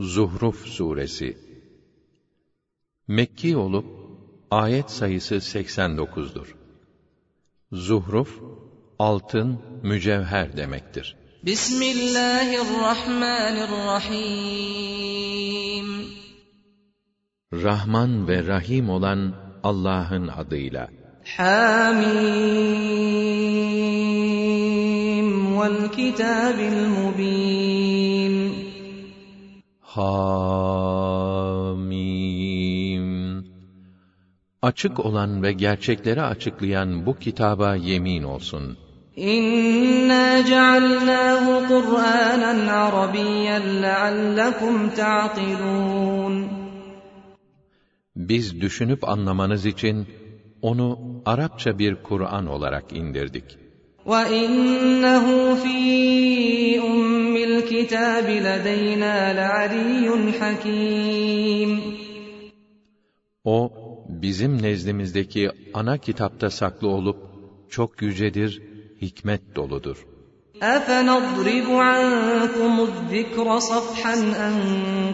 Zuhruf Suresi Mekki olup ayet sayısı 89'dur. Zuhruf altın, mücevher demektir. Bismillahirrahmanirrahim. Rahman ve Rahim olan Allah'ın adıyla. Hamim vel kitabil mubin. Hamim. Açık olan ve gerçekleri açıklayan bu kitaba yemin olsun. İnna cealnahu Kur'anen Arabiyyen leallekum ta'qilun. Biz düşünüp anlamanız için onu Arapça bir Kur'an olarak indirdik. وَإِنَّهُ فِي أُمِّ الْكِتَابِ لَدَيْنَا لَعَلِيٌّ حَكِيمٌ O, bizim nezdimizdeki ana kitapta saklı olup, çok yücedir, hikmet doludur. أَفَنَضْرِبُ عَنكُمُ الذِّكْرَ صَفْحًا أَن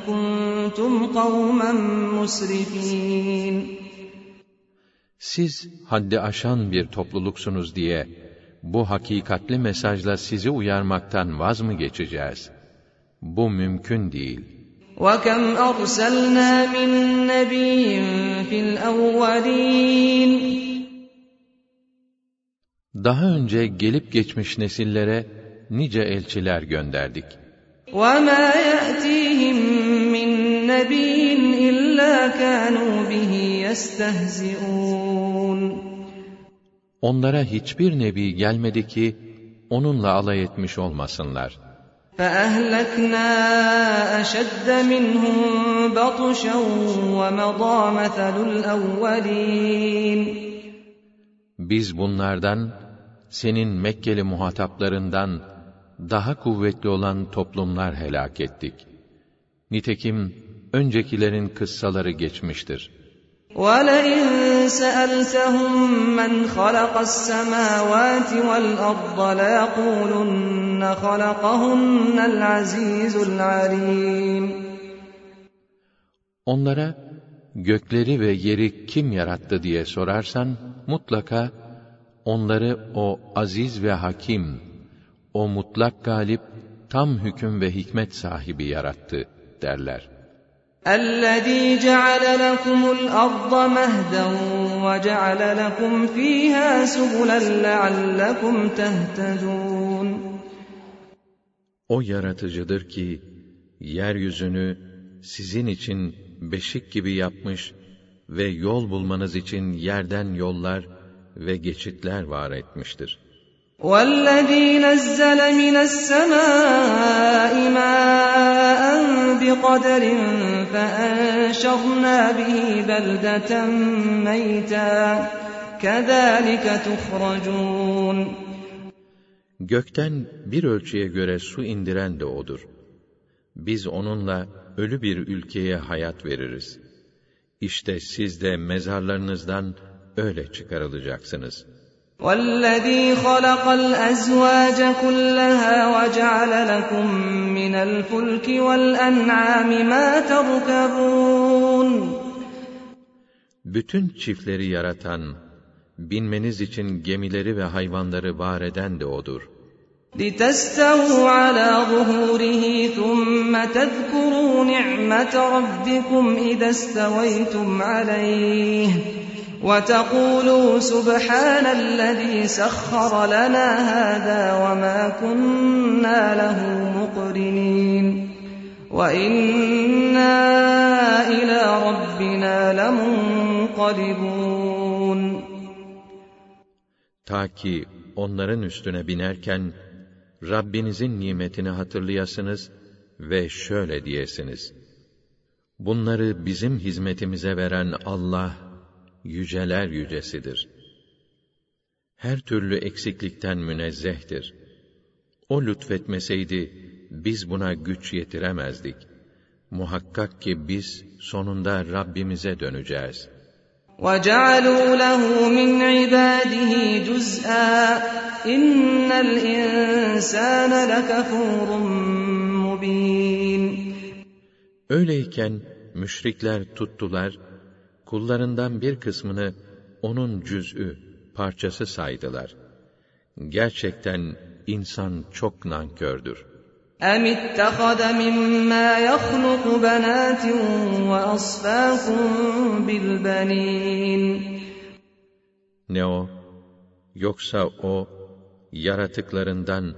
كُنتُمْ قَوْمًا مُسْرِفِينَ Siz haddi aşan bir topluluksunuz diye, bu hakikatli mesajla sizi uyarmaktan vaz mı geçeceğiz? Bu mümkün değil. وَكَمْ أَرْسَلْنَا مِن نَّبِيٍّ فِي الْأَوَّلِينَ Daha önce gelip geçmiş nesillere nice elçiler gönderdik. وَمَا يَأْتِيهِم مِّن نَّبِيٍّ إِلَّا كَانُوا بِهِ يَسْتَهْزِئُونَ Onlara hiçbir nebi gelmedi ki, onunla alay etmiş olmasınlar. فَأَهْلَكْنَا أَشَدَّ مِنْهُم بَطْشًا وَمَضَىٰ مَثَلُ الْأَوَّلِينَ Biz bunlardan, senin Mekkeli muhataplarından daha kuvvetli olan toplumlar helak ettik. Nitekim öncekilerin kıssaları geçmiştir. وَلَئِن سَأَلْتَهُم مَّنْ خَلَقَ السَّمَاوَاتِ وَالْأَرْضَ لَيَقُولُنَّ خَلَقَهُنَّ الْعَزِيزُ الْعَلِيمُ Onlara, gökleri ve yeri kim yarattı diye sorarsan, mutlaka, onları o aziz ve hakim, o mutlak galip, tam hüküm ve hikmet sahibi yarattı, derler. الَّذ۪ي جَعَلَ لَكُمُ الْأَرْضَ مَهْدًا وَجَعَلَ لَكُمْ ف۪يهَا سُبُلًا لَعَلَّكُمْ تَهْتَدُونَ O yaratıcıdır ki, yeryüzünü sizin için beşik gibi yapmış ve yol bulmanız için yerden yollar ve geçitler var etmiştir. وَالَّذ۪ي نَزَّلَ مِنَ السَّمَاءِ مَاءً بِقَدَرٍ فَأَنشَرْنَا بِهِ بَلْدَةً مَيْتًا كَذَٰلِكَ تُخْرَجُونَ Gökten bir ölçüye göre su indiren de O'dur. Biz onunla ölü bir ülkeye hayat veririz. İşte siz de mezarlarınızdan öyle çıkarılacaksınız. وَالَّذ۪ي خَلَقَ الْأَزْوَاجَ كُلَّهَا وَجَعَلَ لَكُم مِّنَ الْفُلْكِ وَالْأَنْعَامِ مَا تَرْكَبُونَ Bütün çiftleri yaratan, binmeniz için gemileri ve hayvanları var eden de O'dur. لِتَسْتَوُوا عَلَى ظُهُورِهِ ثُمَّ تَذْكُرُوا نِعْمَةَ رَبِّكُمْ إِذَا اسْتَوَيْتُمْ عَلَيْهِ وَتَقُولُوا سُبْحَانَ الَّذ۪ي سَخَّرَ لَنَا هَذَا وَمَا كُنَّا لَهُ مُقْرِنِينَ وَإِنَّا إِلَى رَبِّنَا لَمُنْقَلِبُونَ Ta ki onların üstüne binerken, Rabbinizin nimetini hatırlayasınız ve şöyle diyesiniz. Bunları bizim hizmetimize veren Allah, yüceler yücesidir. Her türlü eksiklikten münezzehtir. O lütfetmeseydi, biz buna güç yetiremezdik. Muhakkak ki biz sonunda Rabbimize döneceğiz. وَجَعَلُوا لَهُ مِنْ عِبَادِهِ جُزْءًا اِنَّ الْاِنْسَانَ لَكَفُورٌ مُّبِينٌ Öyleyken müşrikler tuttular, kullarından bir kısmını onun cüz'ü, parçası saydılar. Gerçekten insan çok nankördür. أَمِ اتَّخَذَ مِمَّا يَخْلُقُ بَنَاتٍ وَأَصْفَاكُم بِالْبَنِينَ Ne o? Yoksa o, yaratıklarından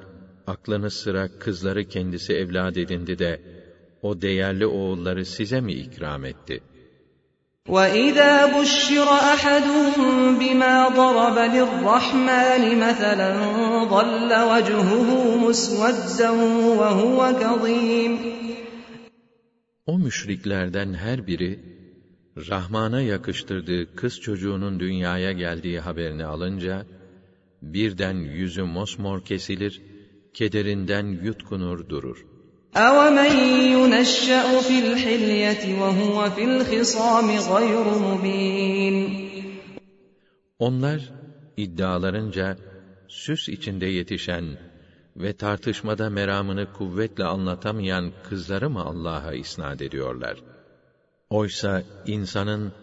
aklını sıra kızları kendisi evlad edindi de, o değerli oğulları size mi ikram etti? وَإِذَا بُشِّرَ أَحَدُهُم بِمَا ضَرَبَ لِلرَّحْمَنِ مَثَلًا ظَلَّ وَجْهُهُ مُسْوَدًّا وَهُوَ كَظِيمٌ O müşriklerden her biri, Rahman'a yakıştırdığı kız çocuğunun dünyaya geldiği haberini alınca, birden yüzü mosmor kesilir, kederinden yutkunur durur. أَوَمَن يُنَشَّأُ فِي الْحِلْيَةِ وَهُوَ فِي الْخِصَامِ غَيْرُ مُبِينٍ Onlar, iddialarınca, süs içinde yetişen ve tartışmada meramını kuvvetle anlatamayan kızları mı Allah'a isnat ediyorlar? Oysa insanın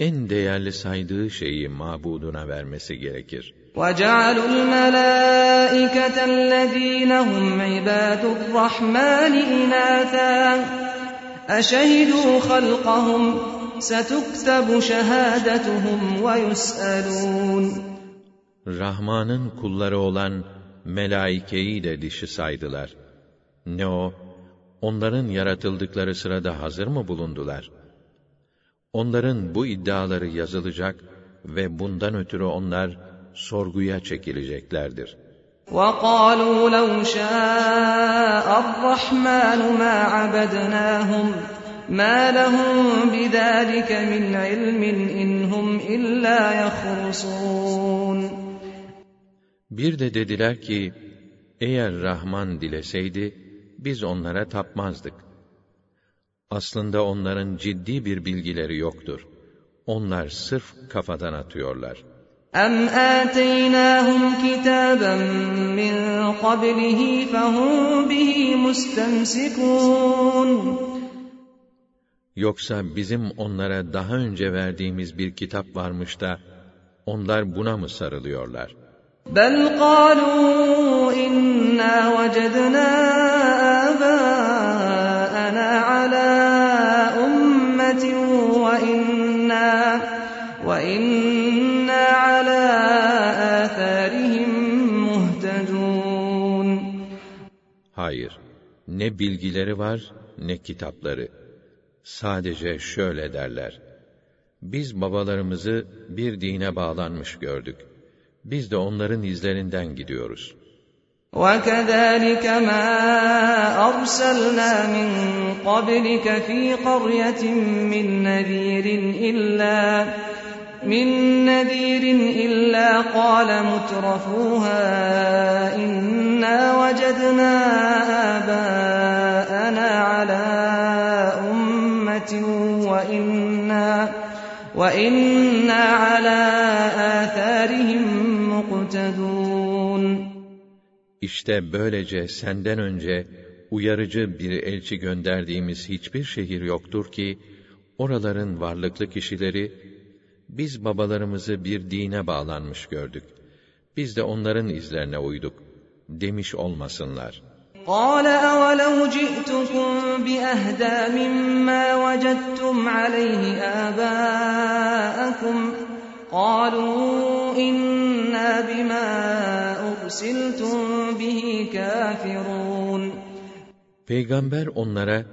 en değerli saydığı şeyi mabuduna vermesi gerekir. وَجَعَلُوا الْمَلَائِكَةَ الَّذِينَ هُمْ عِبَادُ الرَّحْمَنِ إِنَاثًا أَشَهِدُوا خَلْقَهُمْ سَتُكْتَبُ شَهَادَتُهُمْ وَيُسْأَلُونَ Rahman'ın kulları olan melaikeyi de dişi saydılar. Ne o? Onların yaratıldıkları sırada hazır mı bulundular? Onların bu iddiaları yazılacak ve bundan ötürü onlar sorguya çekileceklerdir. وَقَالُوا لَوْ شَاءَ الرَّحْمَنُ مَا عَبَدْنَاهُمْ مَا لَهُم بِذَٰلِكَ مِنْ عِلْمٍ إِنْ هُمْ إِلَّا يَخْرُصُونَ Bir de dediler ki, eğer Rahman dileseydi, biz onlara tapmazdık. Aslında onların ciddi bir bilgileri yoktur. Onlar sırf kafadan atıyorlar. أَمْ آتَيْنَاهُمْ كِتَابًا مِّن قَبْلِهِ فَهُم بِهِ مُسْتَمْسِكُونَ Yoksa bizim onlara daha önce verdiğimiz bir kitap varmış da, onlar buna mı sarılıyorlar? بَلْ قَالُوا إِنَّا وَجَدْنَا Hayır, ne bilgileri var, ne kitapları. Sadece şöyle derler. Biz babalarımızı bir dine bağlanmış gördük. Biz de onların izlerinden gidiyoruz. وَكَذَٰلِكَ مَا أَرْسَلْنَا مِن قَبْلِكَ فِي قَرْيَةٍ مِّن نَّذِيرٍ إِلَّا مِن نَّذِيرٍ إِلَّا قَالَ مُتْرَفُوهَا إِنَّا وَجَدْنَا آبَاءَنَا عَلَىٰ أُمَّةٍ وَإِنَّا وَإِنَّا عَلَىٰ آثَارِهِم مُّقْتَدُونَ İşte böylece senden önce uyarıcı bir elçi gönderdiğimiz hiçbir şehir yoktur ki, oraların varlıklı kişileri, biz babalarımızı bir dine bağlanmış gördük. Biz de onların izlerine uyduk, demiş olmasınlar. قَالَ أَوَلَوْ جِئْتُكُم بِأَهْدَىٰ مِمَّا وَجَدتُّمْ عَلَيْهِ آبَاءَكُمْ قَالُوا إِنَّا بِمَا أُرْسِلْتُم بِهِ كَافِرُونَ Peygamber onlara,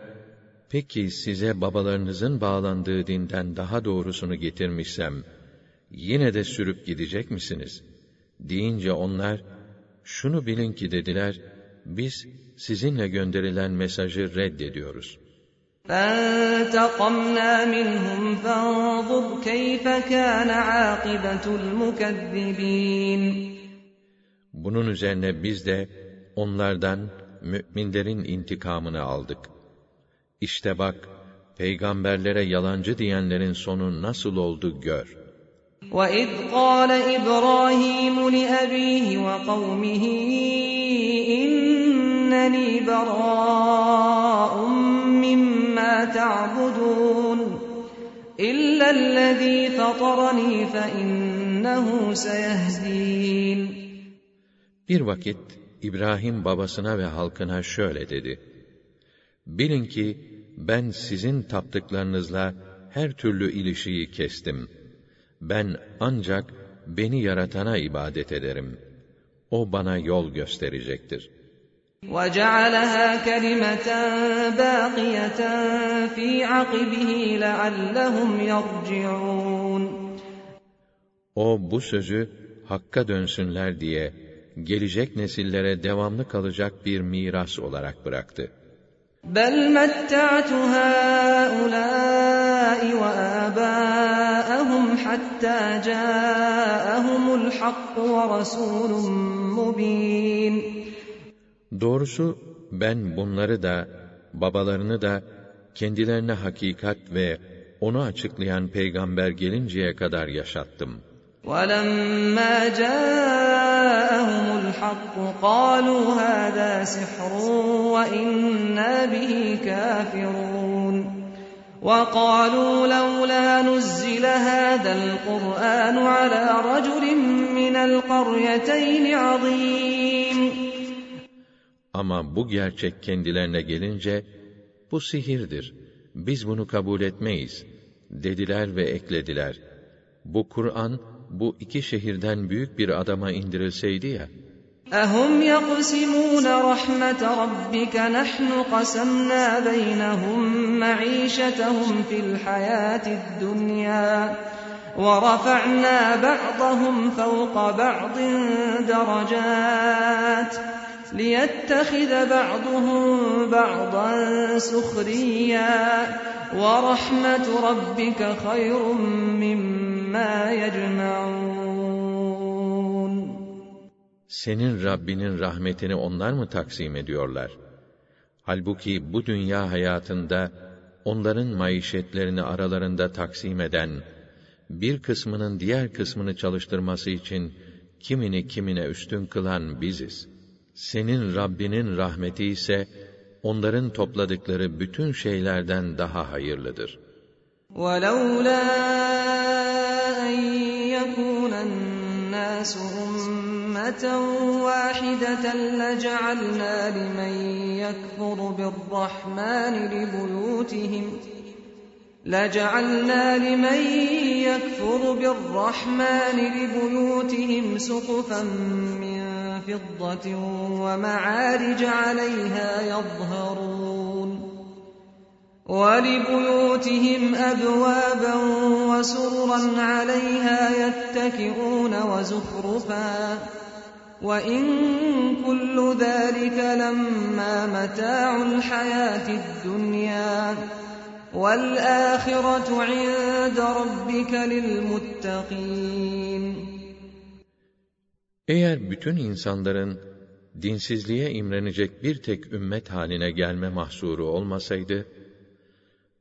peki size babalarınızın bağlandığı dinden daha doğrusunu getirmişsem, yine de sürüp gidecek misiniz? Deyince onlar, şunu bilin ki dediler, biz sizinle gönderilen mesajı reddediyoruz. فَانْتَقَمْنَا مِنْهُمْ فَانظُرْ كَيْفَ كَانَ عَاقِبَةُ الْمُكَذِّبِينَ Bunun üzerine biz de onlardan müminlerin intikamını aldık. İşte bak, peygamberlere yalancı diyenlerin sonu nasıl oldu gör. وَإِذْ قَالَ إِبْرَاهِيمُ لِأَبِيهِ وَقَوْمِهِ إِنَّنِي بَرَاءٌ مِّمَّا ما تعبدون إلا الذي فطرني فإنه سيهدين Bir vakit İbrahim babasına ve halkına şöyle dedi. Bilin ki ben sizin taptıklarınızla her türlü ilişiği kestim. Ben ancak beni yaratana ibadet ederim. O bana yol gösterecektir. وَجَعَلَهَا كَلِمَةً بَاقِيَةً فِي عَقِبِهِ لَعَلَّهُمْ يَرْجِعُونَ O bu sözü hakka dönsünler diye gelecek nesillere devamlı kalacak bir miras olarak bıraktı. بَلْ مَتَّعْتُ هَٰؤُلَاءِ وَآبَاءَهُمْ حَتَّىٰ جَاءَهُمُ الْحَقُّ وَرَسُولٌ مُّبِينٌ Doğrusu ben bunları da, babalarını da, kendilerine hakikat ve onu açıklayan peygamber gelinceye kadar yaşattım. وَلَمَّا جَاءَهُمُ الْحَقُّ قَالُوا هَٰذَا سِحْرٌ وَإِنَّا بِهِ كَافِرُونَ وَقَالُوا لَوْلَا نُزِّلَ هَٰذَا الْقُرْآنُ عَلَىٰ رَجُلٍ مِّنَ الْقَرْيَتَيْنِ عَظِيمٍ Ama bu gerçek kendilerine gelince, bu sihirdir, biz bunu kabul etmeyiz, dediler ve eklediler. Bu Kur'an, bu iki şehirden büyük bir adama indirilseydi ya, أَهُمْ يَقْسِمُونَ رَحْمَةَ رَبِّكَ نَحْنُ قَسَمْنَا بَيْنَهُم مَّعِيشَتَهُمْ فِي الْحَيَاةِ الدُّنْيَا وَرَفَعْنَا بَعْضَهُمْ فَوْقَ بَعْضٍ دَرَجَاتٍ لِيَتَّخِذَ بَعْضُهُم بَعْضًا سُخْرِيًّا وَرَحْمَةُ رَبِّكَ خَيْرٌ مِّمَّا يَجْمَعُونَ senin Rabbinin rahmetini onlar mı taksim ediyorlar? Halbuki bu dünya hayatında onların maişetlerini aralarında taksim eden, bir kısmının diğer kısmını çalıştırması için kimini kimine üstün kılan biziz. Senin Rabbinin rahmeti ise onların topladıkları bütün şeylerden daha hayırlıdır. ولولا أن يكون الناس أمة واحدة لجعلنا لمن يكفر بالرحمن لبيوتهم لجعلنا لمن يكفر بالرحمن لبيوتهم سقفا من فضة ومعارج عليها يظهرون ولبيوتهم أبوابا وسررا عليها يتكئون وزخرفا وإن كل ذلك لما متاع الحياة الدنيا والآخرة عند ربك للمتقين Eğer bütün insanların dinsizliğe imrenecek bir tek ümmet haline gelme mahsuru olmasaydı,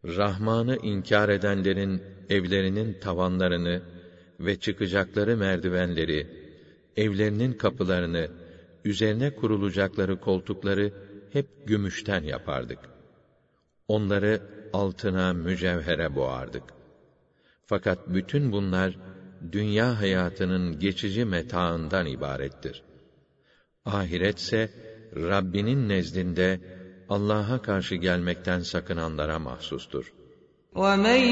Rahman'ı inkar edenlerin evlerinin tavanlarını ve çıkacakları merdivenleri, evlerinin kapılarını, üzerine kurulacakları koltukları hep gümüşten yapardık. Onları altına, mücevhere boğardık. Fakat bütün bunlar, dünya hayatının geçici metaından ibarettir. Ahiretse, Rabbinin nezdinde, Allah'a karşı gelmekten sakınanlara mahsustur. وَمَنْ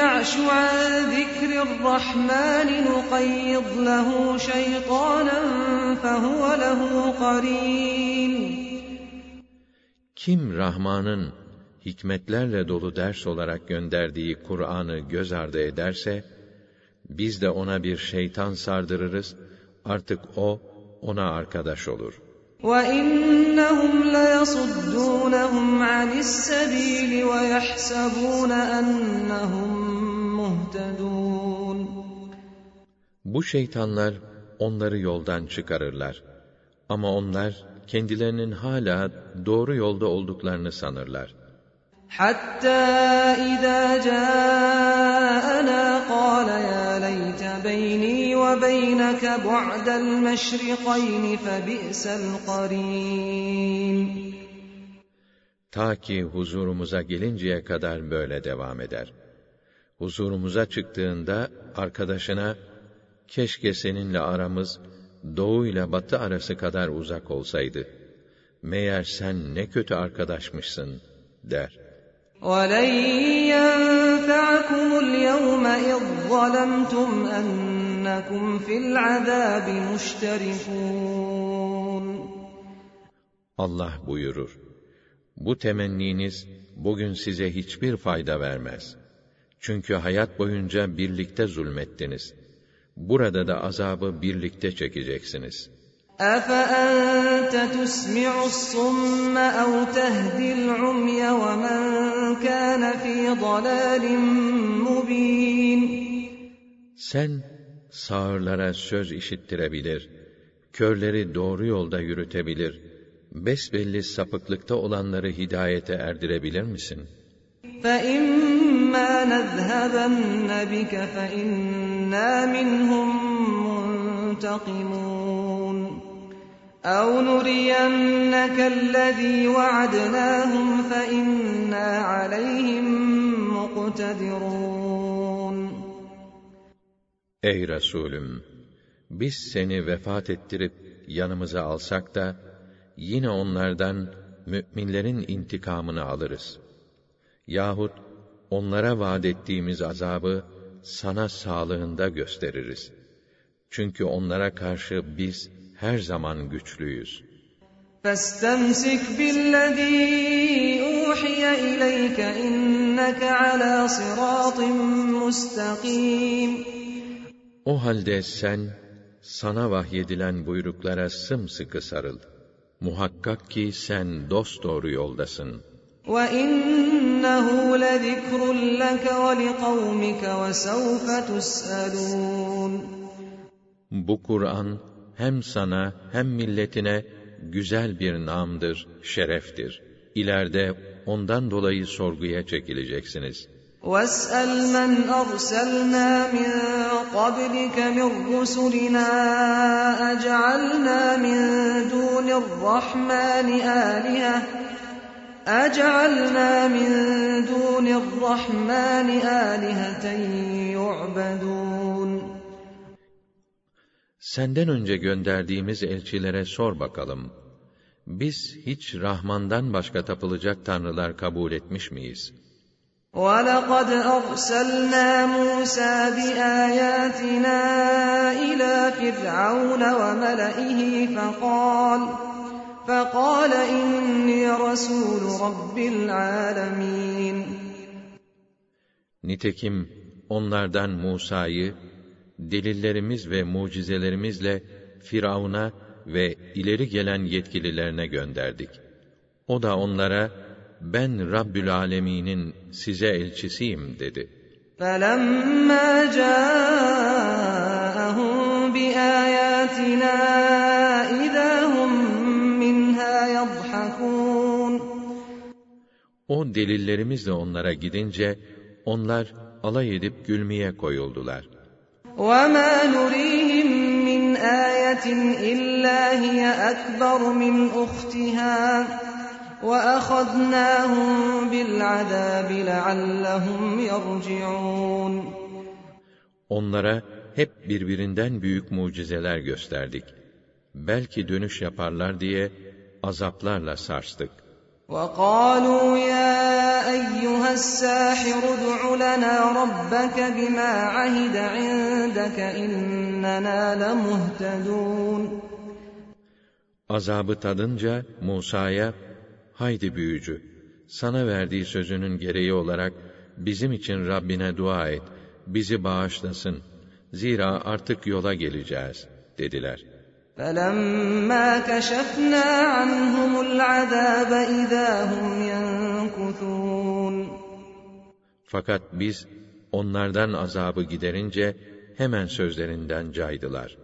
يَعْشُ عَنْ ذِكْرِ الرَّحْمَنِ نُقَيِّضْ لَهُ شَيْطَانًا فَهُوَ لَهُ قَرِينٌ Kim Rahman'ın hikmetlerle dolu ders olarak gönderdiği Kur'an'ı göz ardı ederse, biz de ona bir şeytan sardırırız, artık o, ona arkadaş olur. وَإِنَّهُمْ لَيَصُدُّونَهُمْ عَنِ السَّبِيلِ وَيَحْسَبُونَ أَنَّهُمْ مُهْتَدُونَ Bu şeytanlar onları yoldan çıkarırlar. Ama onlar kendilerinin hala doğru yolda olduklarını sanırlar. حتى إذا جاءنا قال يا ليت بيني وبينك بعد المشرقين فبئس القرين Ta ki huzurumuza gelinceye kadar böyle devam eder. Huzurumuza çıktığında arkadaşına, keşke seninle aramız, doğu ile batı arası kadar uzak olsaydı. Meğer sen ne kötü arkadaşmışsın, der. وَلَنْ يَنْفَعَكُمُ الْيَوْمَ اِذْ ظَلَمْتُمْ أَنَّكُمْ فِي الْعَذَابِ مُشْتَرِكُونَ Allah buyurur. Bu temenniniz bugün size hiçbir fayda vermez. Çünkü hayat boyunca birlikte zulmettiniz. Burada da azabı birlikte çekeceksiniz. أَفَأَنْتَ تُسْمِعُ الصُّمَّ أَوْ تَهْدِي الْعُمْيَ وَمَنْ كَانَ فِي ضَلَالٍ مُبِينٍ Sen sağırlara söz işittirebilir, körleri doğru yolda yürütebilir, besbelli sapıklıkta olanları hidayete erdirebilir misin? فَإِمَّا نَذْهَبَنَّ بِكَ فَإِنَّا مِنْهُمْ مُنْتَقِمُونَ أَوْ نُرِيَنَّكَ الَّذِي وَعَدْنَاهُمْ فَإِنَّا عَلَيْهِمْ مُقْتَدِرُونَ Ey Resulüm! Biz seni vefat ettirip yanımıza alsak da, yine onlardan müminlerin intikamını alırız. Yahut onlara vaad ettiğimiz azabı sana sağlığında gösteririz. Çünkü onlara karşı biz her zaman güçlüyüz. فَاسْتَمْسِكْ بِالَّذ۪ي اُوحِيَ اِلَيْكَ اِنَّكَ عَلَى صِرَاطٍ مُسْتَقِيمٍ O halde sen, sana vahyedilen buyruklara sımsıkı sarıl. Muhakkak ki sen dosdoğru yoldasın. وَإِنَّهُ لَذِكْرٌ لَكَ وَلِقَوْمِكَ وَسَوْفَ تُسْأَلُونَ Bu Kur'an hem sana hem milletine güzel bir namdır, şereftir. İleride ondan dolayı sorguya çekileceksiniz. وَاسْأَلْ مَنْ أَرْسَلْنَا مِنْ قَبْلِكَ مِنْ رُسُلِنَا أَجَعَلْنَا مِنْ دُونِ الرَّحْمَنِ آلِهَةً أَجَعَلْنَا مِنْ دُونِ الرَّحْمَنِ آلِهَةً يُعْبَدُونَ Senden önce gönderdiğimiz elçilere sor bakalım. Biz hiç Rahman'dan başka tapılacak tanrılar kabul etmiş miyiz? وَلَقَدْ أَرْسَلْنَا مُوسَى بِآيَاتِنَا إِلَى فِرْعَوْنَ وَمَلَئِهِ فَقَالَ فَقَالَ إِنِّي رَسُولُ رَبِّ الْعَالَمِينَ Nitekim onlardan Musa'yı delillerimiz ve mucizelerimizle Firavun'a ve ileri gelen yetkililerine gönderdik. O da onlara ben Rabbül Alemin'in size elçisiyim dedi. فَلَمَّا جَاءَهُم بِآيَاتِنَا إِذَا هُم مِّنْهَا يَضْحَكُونَ O delillerimizle onlara gidince onlar alay edip gülmeye koyuldular. وَمَا نُرِيهِم مِّنْ آيَةٍ إِلَّا هِيَ أَكْبَرُ مِنْ أُخْتِهَا وَأَخَذْنَاهُمْ بِالْعَذَابِ لَعَلَّهُمْ يَرْجِعُونَ Onlara hep birbirinden büyük mucizeler gösterdik. Belki dönüş yaparlar diye azaplarla sarstık. وَقَالُوا يَا أَيُّهَا السَّاحِرُ ادْعُ لَنَا رَبَّكَ بِمَا عَهِدَ عِندَكَ إِنَّنَا لَمُهْتَدُونَ Azabı tadınca Musa'ya, haydi büyücü, sana verdiği sözünün gereği olarak bizim için Rabbine dua et, bizi bağışlasın. Zira artık yola geleceğiz, dediler. فَلَمَّا كَشَفْنَا عَنْهُمُ الْعَذَابَ إِذَا هُمْ يَنكُثُونَ Fakat biz onlardan azabı giderince hemen sözlerinden caydılar.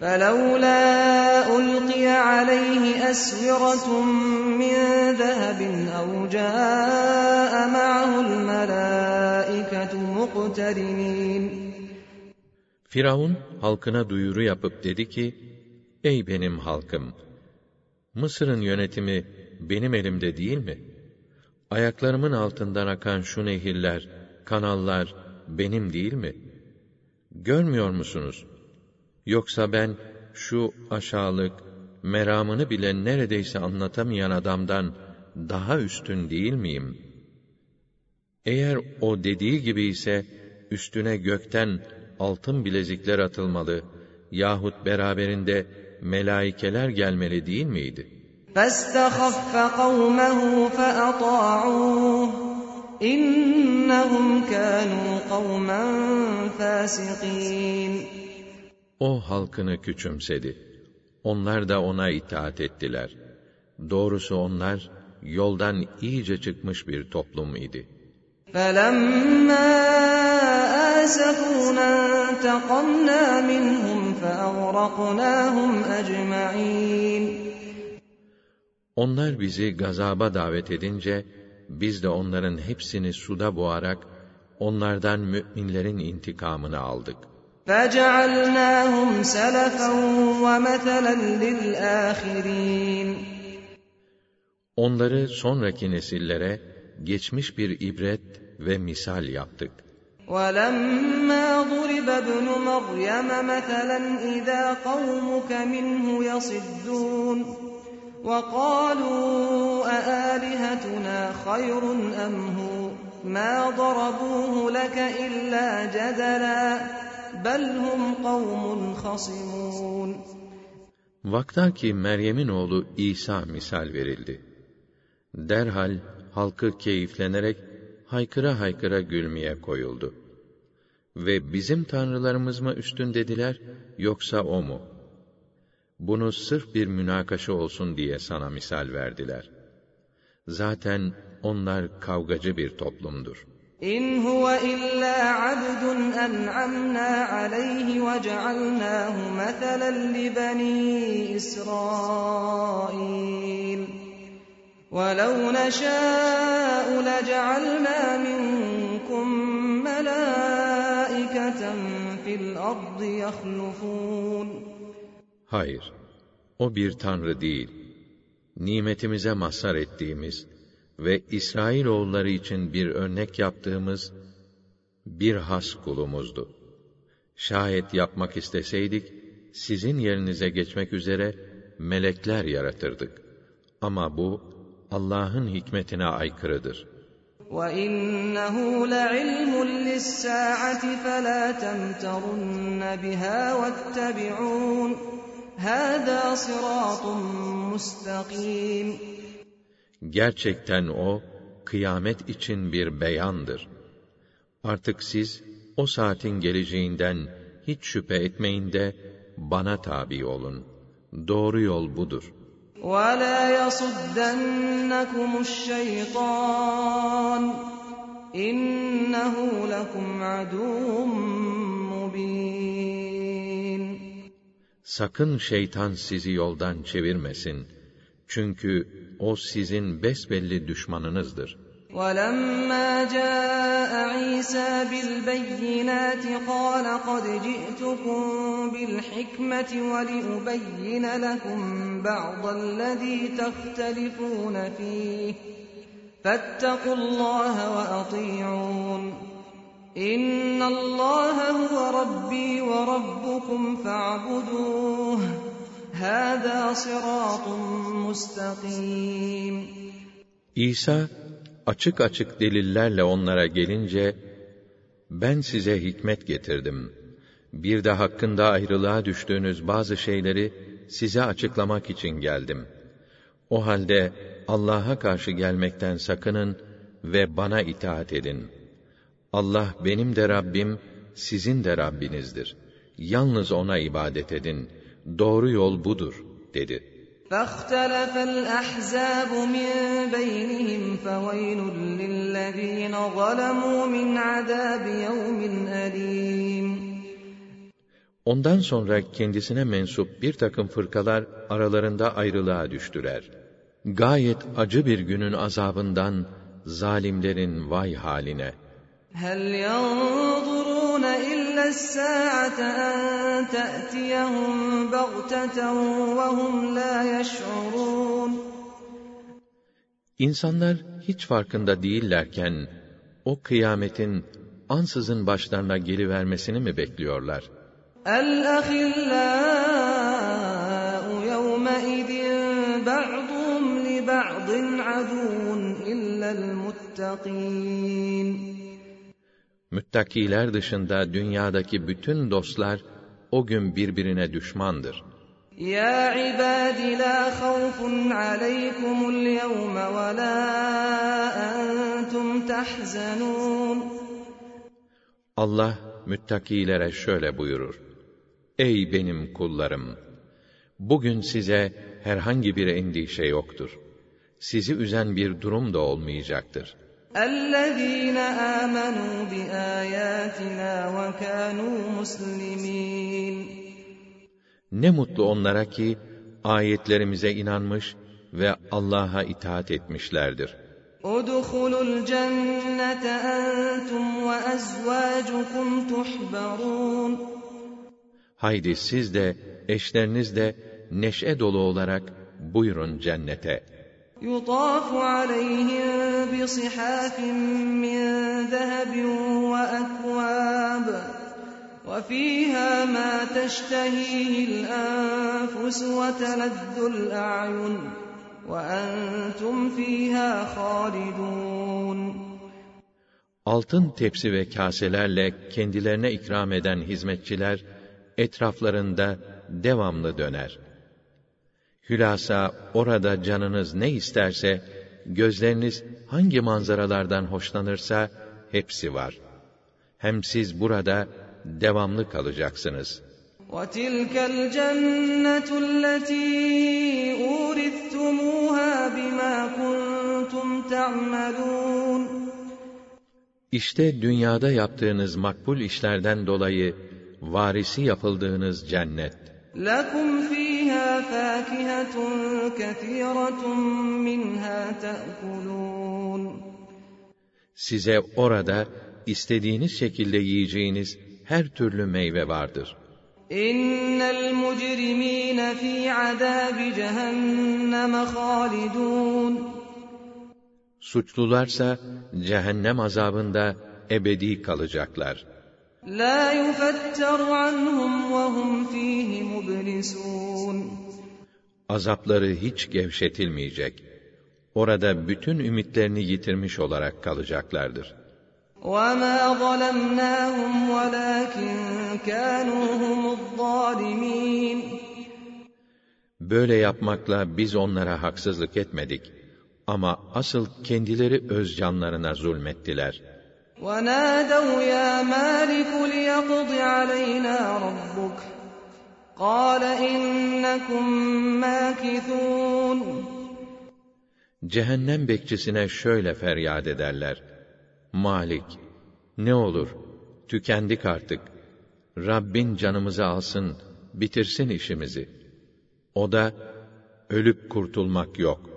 فلولا ألقي عليه أسورة من ذهب أو جاء معه الملائكة مقترنين Firavun halkına duyuru yapıp dedi ki, Ey benim halkım! Mısır'ın yönetimi benim elimde değil mi? Ayaklarımın altından akan şu nehirler, kanallar benim değil mi? Görmüyor musunuz? Yoksa ben şu aşağılık, meramını bile neredeyse anlatamayan adamdan daha üstün değil miyim? Eğer o dediği gibi ise üstüne gökten altın bilezikler atılmalı yahut beraberinde melaikeler gelmeli değil miydi? فَاسْتَخَفَّ قَوْمَهُ فَأَطَاعُوهُ إِنَّهُمْ كَانُوا قَوْمًا فَاسِقِينَ O halkını küçümsedi. Onlar da ona itaat ettiler. Doğrusu onlar yoldan iyice çıkmış bir toplum idi. فَلَمَّا آسَفُونَا انتَقَمْنَا مِنْهُمْ فَأَغْرَقْنَاهُمْ أَجْمَعِينَ Onlar bizi gazaba davet edince, biz de onların hepsini suda boğarak, onlardan müminlerin intikamını aldık. فَجَعَلْنَاهُمْ سَلَفًا وَمَثَلًا لِلْآخِرِينَ Onları sonraki nesillere geçmiş bir ibret ve misal yaptık. وَلَمَّا ضُرِبَ ابْنُ مَرْيَمَ مَثَلًا إِذَا قَوْمُكَ مِنْهُ يَصِدُّونَ وَقَالُوا أَآلِهَتُنَا خَيْرٌ أَمْ هُوَ مَا ضَرَبُوهُ لَكَ إِلَّا جَدَلًا بَلْ هُمْ قَوْمٌ خَصِمُونَ Vaktaki Meryem'in oğlu İsa misal verildi. Derhal halkı keyiflenerek haykıra haykıra gülmeye koyuldu. Ve bizim tanrılarımız mı üstün dediler, yoksa o mu? Bunu sırf bir münakaşa olsun diye sana misal verdiler. Zaten onlar kavgacı bir toplumdur. إِنْ هُوَ إِلَّا عَبْدٌ أَنْعَمْنَا عَلَيْهِ وَجَعَلْنَاهُ مَثَلًا لِبَنِي إِسْرَائِيلَ وَلَوْ نَشَاءُ لَجَعَلْنَا مِنكُم مَّلَائِكَةً فِي الْأَرْضِ يَخْلُفُونَ Hayır, o bir tanrı değil. Nimetimize mazhar ettiğimiz ve İsrail oğulları için bir örnek yaptığımız bir has kulumuzdu. Şayet yapmak isteseydik, sizin yerinize geçmek üzere melekler yaratırdık. Ama bu, Allah'ın hikmetine aykırıdır. وَإِنَّهُ لَعِلْمٌ لِلسَّاعَةِ فَلَا تَمْتَرُنَّ بِهَا وَاتَّبِعُونِ هَذَا صِرَاطٌ مُسْتَقِيمٌ Gerçekten o, kıyamet için bir beyandır. Artık siz, o saatin geleceğinden hiç şüphe etmeyin de, bana tabi olun. Doğru yol budur. وَلَا يَصُدَّنَّكُمُ الشَّيْطَانُ إِنَّهُ لَكُمْ عَدُوٌّ مُّبِينٌ Sakın şeytan sizi yoldan çevirmesin. Çünkü o sizin besbelli düşmanınızdır. وَلَمَّا جَاءَ عِيسَى بِالْبَيِّنَاتِ قَالَ قَدْ جِئْتُكُم بِالْحِكْمَةِ وَلِأُبَيِّنَ لَكُم بَعْضَ الَّذِي تَخْتَلِفُونَ فِيهِ فَاتَّقُوا اللَّهَ وَأَطِيعُونِ إِنَّ اللَّهَ هُوَ رَبِّي وَرَبُّكُمْ فَاعْبُدُوهُ هَذَا صِرَاطٌ مُسْتَقِيمٌ İsa açık açık delillerle onlara gelince ben size hikmet getirdim. Bir de hakkında ayrılığa düştüğünüz bazı şeyleri size açıklamak için geldim. O halde Allah'a karşı gelmekten sakının ve bana itaat edin. Allah benim de Rabbim, sizin de Rabbinizdir. Yalnız ona ibadet edin. Doğru yol budur, dedi. فاختلف الأحزاب من بينهم فويل للذين ظلموا من عذاب يوم أليم Ondan sonra kendisine mensup bir takım fırkalar aralarında ayrılığa düştüler. Gayet acı bir günün azabından zalimlerin vay haline. هل ينظرون إلا الساعة أن تأتيهم بغتة وهم لا يشعرون İnsanlar hiç farkında değillerken o kıyametin ansızın başlarına gelivermesini mi bekliyorlar? الأخلاء يومئذ بعضهم لبعض عدو إلا المتقين Müttakiler dışında dünyadaki bütün dostlar o gün birbirine düşmandır. Ya ibadi la khawfun aleykumul yevme ve la entum tahzanun. Allah müttakilere şöyle buyurur. Ey benim kullarım! Bugün size herhangi bir endişe yoktur. Sizi üzen bir durum da olmayacaktır.'' الذين آمنوا بآياتنا وكانوا مسلمين Ne mutlu onlara ki ayetlerimize inanmış ve Allah'a itaat etmişlerdir. ادخلوا الجنة أنتم وأزواجكم تحبرون Haydi siz de eşleriniz de neşe dolu olarak buyurun cennete. يطاف عليهم بصحاف من ذهب وأكواب وفيها ما تشتهيه الأنفس وتلذ الأعين وأنتم فيها خالدون Altın tepsi ve kaselerle kendilerine ikram eden hizmetçiler etraflarında devamlı döner. Hülasa orada canınız ne isterse, gözleriniz hangi manzaralardan hoşlanırsa hepsi var. Hem siz burada devamlı kalacaksınız. وتلك الجنة التي أورثتموها بما كنتم تعملون İşte dünyada yaptığınız makbul işlerden dolayı varisi yapıldığınız cennet. لكم فيها فاكهة كثيرة منها تأكلون Size orada istediğiniz şekilde yiyeceğiniz her türlü meyve vardır. إن المجرمين في عذاب جهنم خالدون Suçlularsa cehennem azabında ebedi kalacaklar. لا يفتر عنهم وهم فيه مبلسون Azapları hiç gevşetilmeyecek. Orada bütün ümitlerini yitirmiş olarak kalacaklardır. وما ظلمناهم ولكن كانوا هم الظالمين Böyle yapmakla biz onlara haksızlık etmedik. Ama asıl kendileri öz canlarına zulmettiler. ونادوا يا مالك ليقض علينا ربك قال إنكم ماكثون Cehennem bekçisine şöyle feryat ederler. Malik, ne olur, tükendik artık. Rabbin canımızı alsın, bitirsin işimizi. O da, ölüp kurtulmak yok.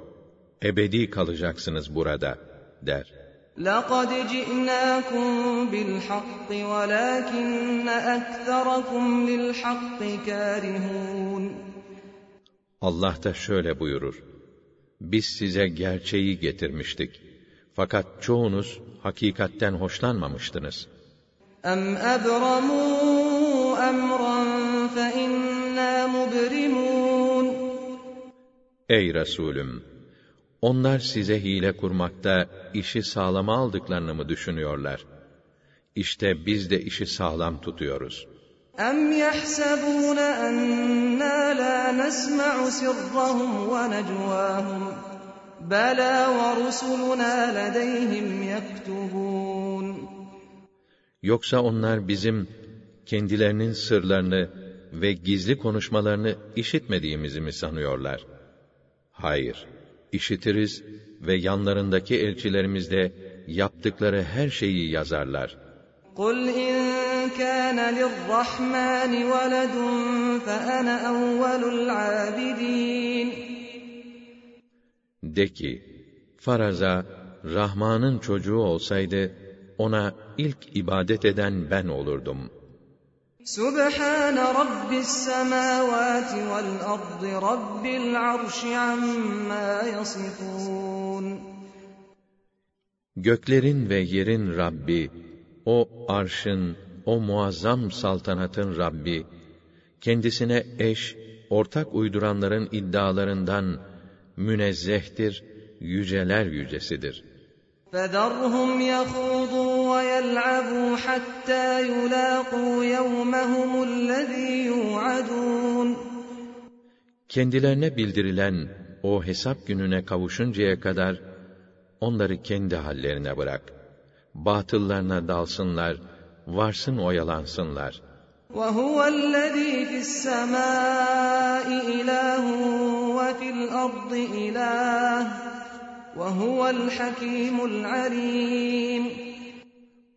Ebedi kalacaksınız burada, der. لقد جئناكم بالحق ولكن أكثركم للحق كارهون Allah da şöyle buyurur. Biz size gerçeği getirmiştik. Fakat çoğunuz hakikatten hoşlanmamıştınız. أم أبرموا أمرا فإنا مبرمون Ey Resulüm! Onlar size hile kurmakta işi sağlama aldıklarını mı düşünüyorlar? İşte biz de işi sağlam tutuyoruz. أم يحسبون أنا لا نسمع سرهم ونجواهم بلى ورسلنا لديهم يكتبون Yoksa onlar bizim kendilerinin sırlarını ve gizli konuşmalarını işitmediğimizi mi sanıyorlar? Hayır, işitiriz ve yanlarındaki elçilerimiz de yaptıkları her şeyi yazarlar. قُلْ اِنْ كَانَ لِلرَّحْمَنِ وَلَدٌ فَأَنَا أَوَّلُ الْعَابِدِينَ De ki, faraza, Rahman'ın çocuğu olsaydı, ona ilk ibadet eden ben olurdum. Subhan Rabbis semavati vel ardı Rabbil arşi amma yasifun. Göklerin ve yerin Rabbi, o arşın, o muazzam saltanatın Rabbi, kendisine eş, ortak uyduranların iddialarından münezzehtir, yüceler yücesidir. فَذَرْهُمْ يَخُوضُوا وَيَلْعَبُوا حَتَّى يُلَاقُوا يَوْمَهُمُ الَّذ۪ي يُوعَدُونَ Kendilerine bildirilen o hesap gününe kavuşuncaya kadar onları kendi hallerine bırak. Batıllarına dalsınlar, varsın oyalansınlar. وَهُوَ الَّذ۪ي فِي السَّمَاءِ إِلَٰهٌ وَفِي الْأَرْضِ إِلَٰهٌ وَهُوَ الْحَكِيمُ الْعَلِيمُ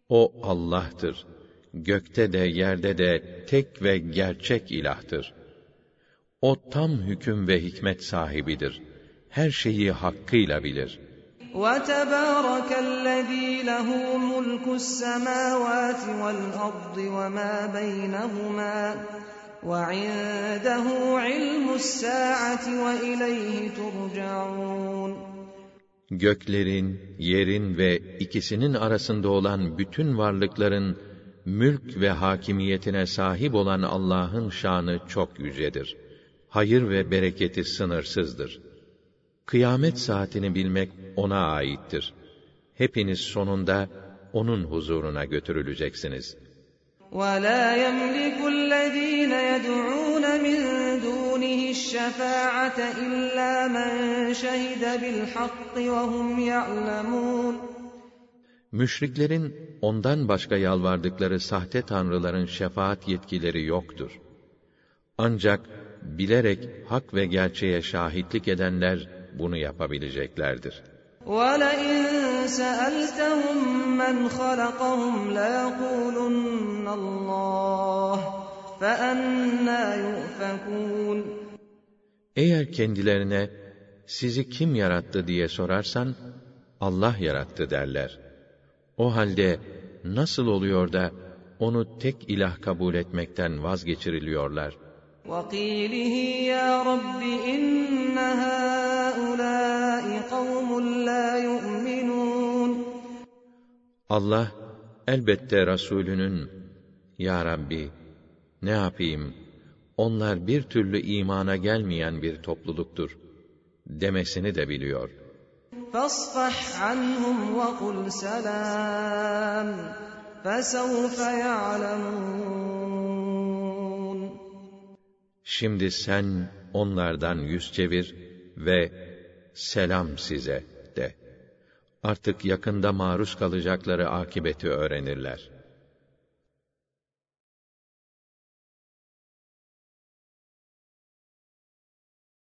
O Allah'tır. Gökte de yerde de tek ve gerçek ilahtır. O tam hüküm ve hikmet sahibidir. Her şeyi hakkıyla bilir. وَتَبَارَكَ الَّذ۪ي لَهُ مُلْكُ السَّمَاوَاتِ وَالْأَرْضِ وَمَا بَيْنَهُمَا وَعِندَهُ عِلْمُ السَّاعَةِ وَإِلَيْهِ تُرْجَعُونَ göklerin, yerin ve ikisinin arasında olan bütün varlıkların mülk ve hakimiyetine sahip olan Allah'ın şanı çok yücedir. Hayır ve bereketi sınırsızdır. Kıyamet saatini bilmek ona aittir. Hepiniz sonunda onun huzuruna götürüleceksiniz. وَلَا يَمْلِكُ الَّذ۪ينَ يَدْعُونَ مِنْ دُونِهِ الشَّفَاعَةَ إِلَّا مَنْ شَهِدَ بِالْحَقِّ وَهُمْ يَعْلَمُونَ Müşriklerin ondan başka yalvardıkları sahte tanrıların şefaat yetkileri yoktur. Ancak bilerek hak ve gerçeğe şahitlik edenler bunu yapabileceklerdir. وَلَئِنْ سَأَلْتَهُمْ مَنْ خَلَقَهُمْ لَيَقُولُنَّ اللّٰهِ فَأَنَّا يُؤْفَكُونَ Eğer kendilerine sizi kim yarattı diye sorarsan Allah yarattı derler. O halde nasıl oluyor da onu tek ilah kabul etmekten vazgeçiriliyorlar? وَقِيلِهِ يَا رَبِّ إِنَّ هَٰؤُلَاءِ قَوْمٌ لَا يُؤْمِنُونَ Allah elbette Resulünün Ya Rabbi ne yapayım onlar bir türlü imana gelmeyen bir topluluktur demesini de biliyor. فَاصْفَحْ عَنْهُمْ وَقُلْ سَلَامٌ فَسَوْفَ يَعْلَمُونَ Şimdi sen onlardan yüz çevir ve selam size de. Artık yakında maruz kalacakları akibeti öğrenirler.''